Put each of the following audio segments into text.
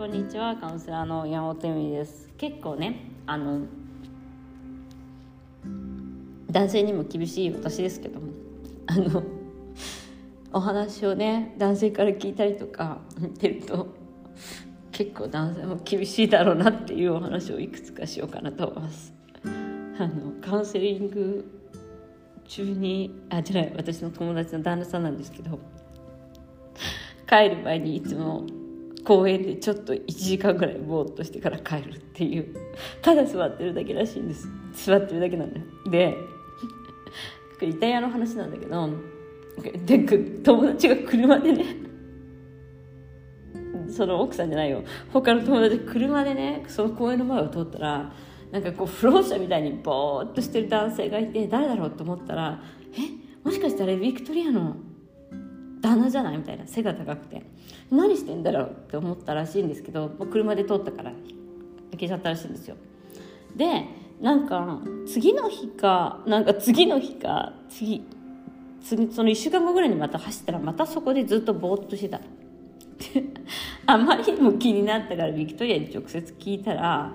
こんにちはカウンセラーの山本由美です。結構ねあの男性にも厳しい私ですけどもあのお話をね男性から聞いたりとか見てると結構男性も厳しいだろうなっていうお話をいくつかしようかなと思います。あのカウンセリング中にあじゃない私の友達の旦那さんなんですけど帰る前にいつも公園でちょっと1時間ぐらいぼーっとしてから帰るっていう。ただ座ってるだけらしいんです。座ってるだけなんだよ。でイタリアの話なんだけどで友達が車でねその奥さんじゃないよ。他の友達車でねその公園の前を通ったらなんかこう不老者みたいにぼーっとしてる男性がいて誰だろうと思ったらえもしかしたらビクトリアの旦那じゃないみたいな背が高くて何してんだろうって思ったらしいんですけど車で通ったから消けちゃったらしいんですよ。でなんか次の日かなんか次の日か次その1週間後ぐらいにまた走ったらまたそこでずっとぼーっとしてた。あまりにも気になったからビクトリアに直接聞いたら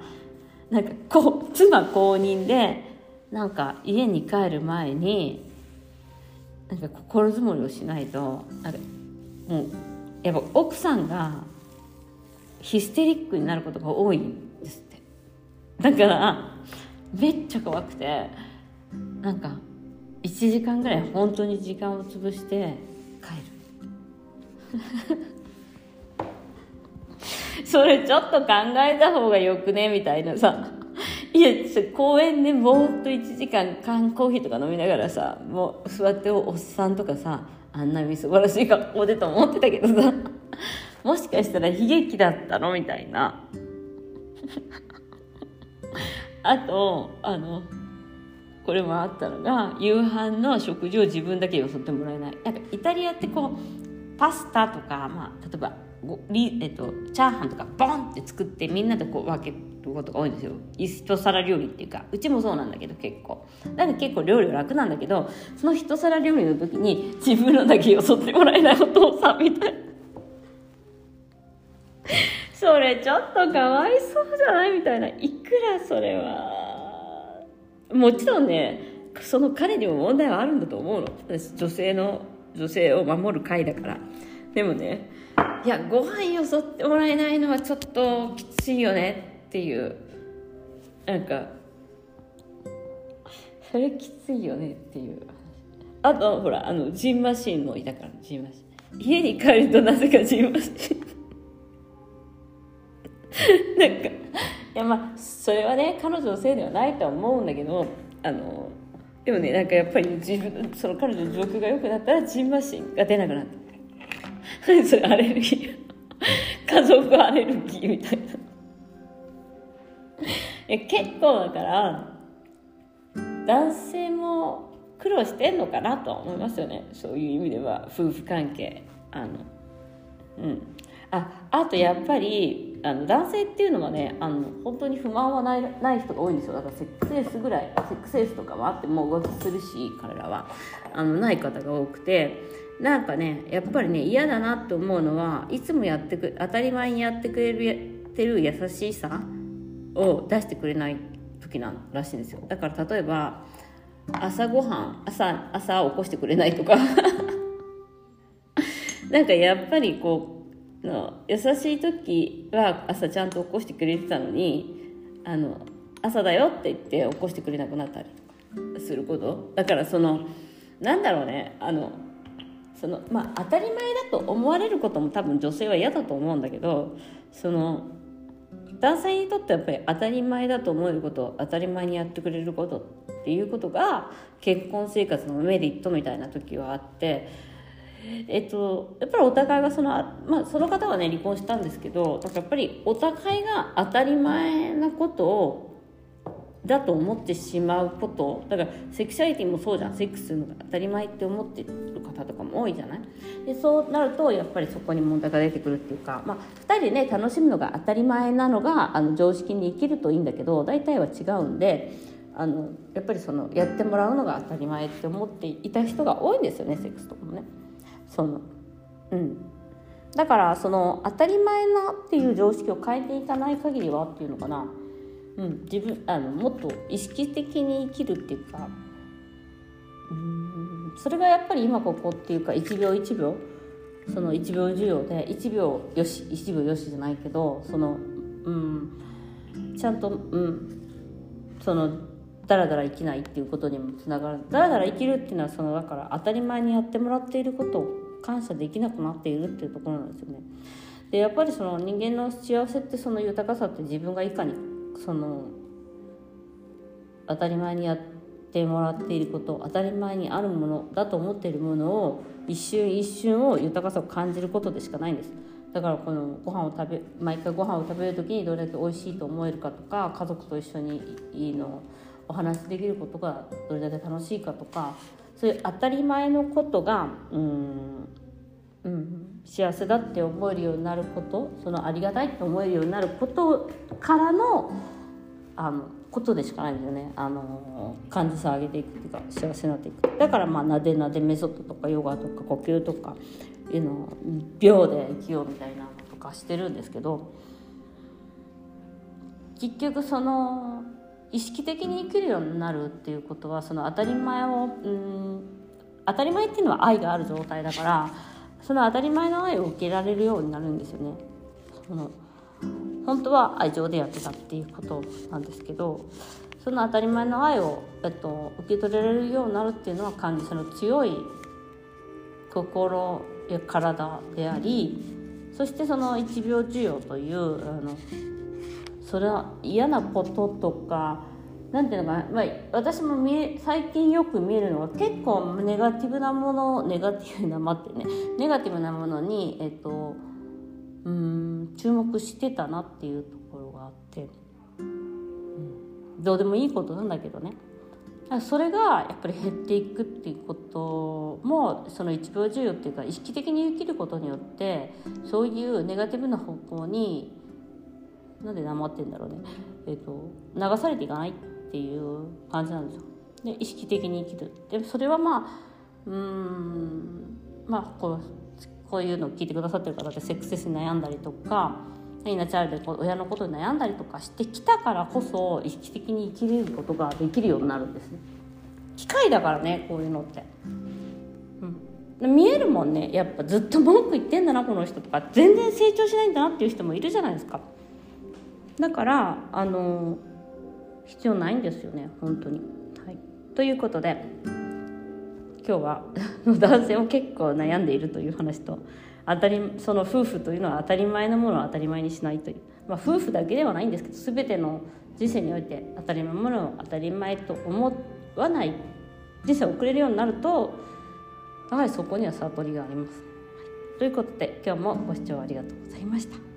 なんかこう妻公認でなんか家に帰る前になんか心づもりをしないとなんかもうやっぱ奥さんがヒステリックになることが多いんですって。だからめっちゃ怖くてなんか1時間ぐらい本当に時間を潰して帰る。それちょっと考えた方がよくね？みたいなさいや公園でぼーっと1時間缶コーヒーとか飲みながらさもう座っておっさんとかさあんなに素晴らしい格好でと思ってたけどさ もしかしたら悲劇だったのみたいな。あとあのこれもあったのが夕飯の食事を自分だけよそってもらえない。なんかイタリアってこうパスタとか、まあ、例えばリ、えっと、チャーハンとかボンって作ってみんなでこう分けることが多いんですよ。一皿料理っていうか。うちもそうなんだけど結構。だから結構料理は楽なんだけどその一皿料理の時に自分のだけよそってもらえないお父さんみたいな。それちょっとかわいそうじゃない？みたいな。いくらそれは。もちろんねその彼にも問題はあるんだと思うの。女性の女性を守る会だから。でもねいやご飯よそってもらえないのはちょっときついよねっていう。なんかそれきついよねっていう。あとほらあのジンマシンもいたからジンマシン。家に帰るとなぜかジンマシン。なんかいやまあそれはね彼女のせいではないと思うんだけどあのでもねなんかやっぱり自分その彼女の状況が良くなったらジンマシンが出なくなった。それアレルギー。家族アレルギーみたいな。結構だから男性も苦労してんのかなと思いますよね。そういう意味では夫婦関係。あのうん。ああとやっぱりあの男性っていうのはねあの本当に不満はないない人が多いんですよ。だからセックスエースぐらいセックスエースとかはあっても浮気するし彼らは。あのない方が多くて。なんかねやっぱりね嫌だなって思うのはいつもやってく当たり前にやってくれるてる優しさを出してくれない時なんらしいんですよ。だから例えば朝ごはん朝朝起こしてくれないとか。なんかやっぱりこうの優しい時は朝ちゃんと起こしてくれてたのにあの朝だよって言って起こしてくれなくなったりとかすること。だからそのなんだろうねあのそのまあ当たり前だと思われることも多分女性は嫌だと思うんだけどその男性にとってはやっぱり当たり前だと思えることを当たり前にやってくれることっていうことが結婚生活のメリットみたいな時はあってえっと、やっぱりお互いがその,、まあ、その方はね離婚したんですけどだからやっぱりお互いが当たり前なことをだと思ってしまうこと。だからセクシャリティもそうじゃん。セックスするのが当たり前って思ってる方とかも多いじゃない？でそうなるとやっぱりそこに問題が出てくるっていうか、まあ、2人でね楽しむのが当たり前なのがあの常識に生きるといいんだけど大体は違うんであのやっぱりそのやってもらうのが当たり前って思っていた人が多いんですよねセックスとかもね。そのうん。だからその当たり前なっていう常識を変えていかない限りはっていうのかな、うん、自分あのもっと意識的に生きるっていうかうんそれがやっぱり今ここっていうか1秒1秒その1秒授業で1秒よし1秒よしじゃないけどそのうんちゃんとうんそのだらだら生きないっていうことにもつながるだらだら生きるっていうのはそのだから当たり前にやってもらっていることを感謝できなくなっているっていうところなんですよね。でやっぱりその人間の幸せってその豊かさって自分がいかにその当たり前にやってもらっていること当たり前にあるものだと思っているものを一瞬一瞬を豊かさを感じることでしかないんです。だからこのご飯を食べ毎回ご飯を食べる時にどれだけ美味しいと思えるかとか家族と一緒にいいのお話しできることがどれだけ楽しいかとかそういう当たり前のことがうんうん、幸せだって思えるようになることそのありがたいって思えるようになることからのあのことでしかないんですよね。あの感じさ上げていくっていうか幸せになっていく。だからまあなでなでメソッドとかヨガとか呼吸とかいうの秒で生きようみたいなのとかしてるんですけど結局その意識的に生きるようになるっていうことはその当たり前をうん当たり前っていうのは愛がある状態だからその当たり前の愛を受けられるようになるんですよね。その本当は愛情でやってたっていうことなんですけどその当たり前の愛を、えっと、受け取れられるようになるっていうのは感じその強い心や体でありそしてその1秒授与というあのそれは嫌なこととかなんていうのかな、まあ、私も見え最近よく見えるのは結構ネガティブなものネガティブな待ってね。ネガティブなものに、えっと、うん注目してたなっていうところがあって、うん、どうでもいいことなんだけどね。それがやっぱり減っていくっていうこともその1秒授与っていうか意識的に生きることによってそういうネガティブな方向になんで黙ってんだろうね、えーと、流されていかない。っていう感じなんですよ。で意識的に生きるでそれはまあうんまあこうこういうのを聞いてくださってる方ってセックスレスに悩んだりとかイナチャイルで親のことに悩んだりとかしてきたからこそ意識的に生きることができるようになるんですね。機械だからねこういうのって。うん、見えるもんねやっぱずっと文句言ってんだなこの人とか全然成長しないんだなっていう人もいるじゃないですか。だからあの必要ないんですよね本当に。はい、ということで今日は 男性も結構悩んでいるという話と当たりその夫婦というのは当たり前のものを当たり前にしないという、まあ、夫婦だけではないんですけど全ての人生において当たり前のものを当たり前と思わない人生を送れるようになるとやはりそこには悟りがあります。ということで今日もご視聴ありがとうございました。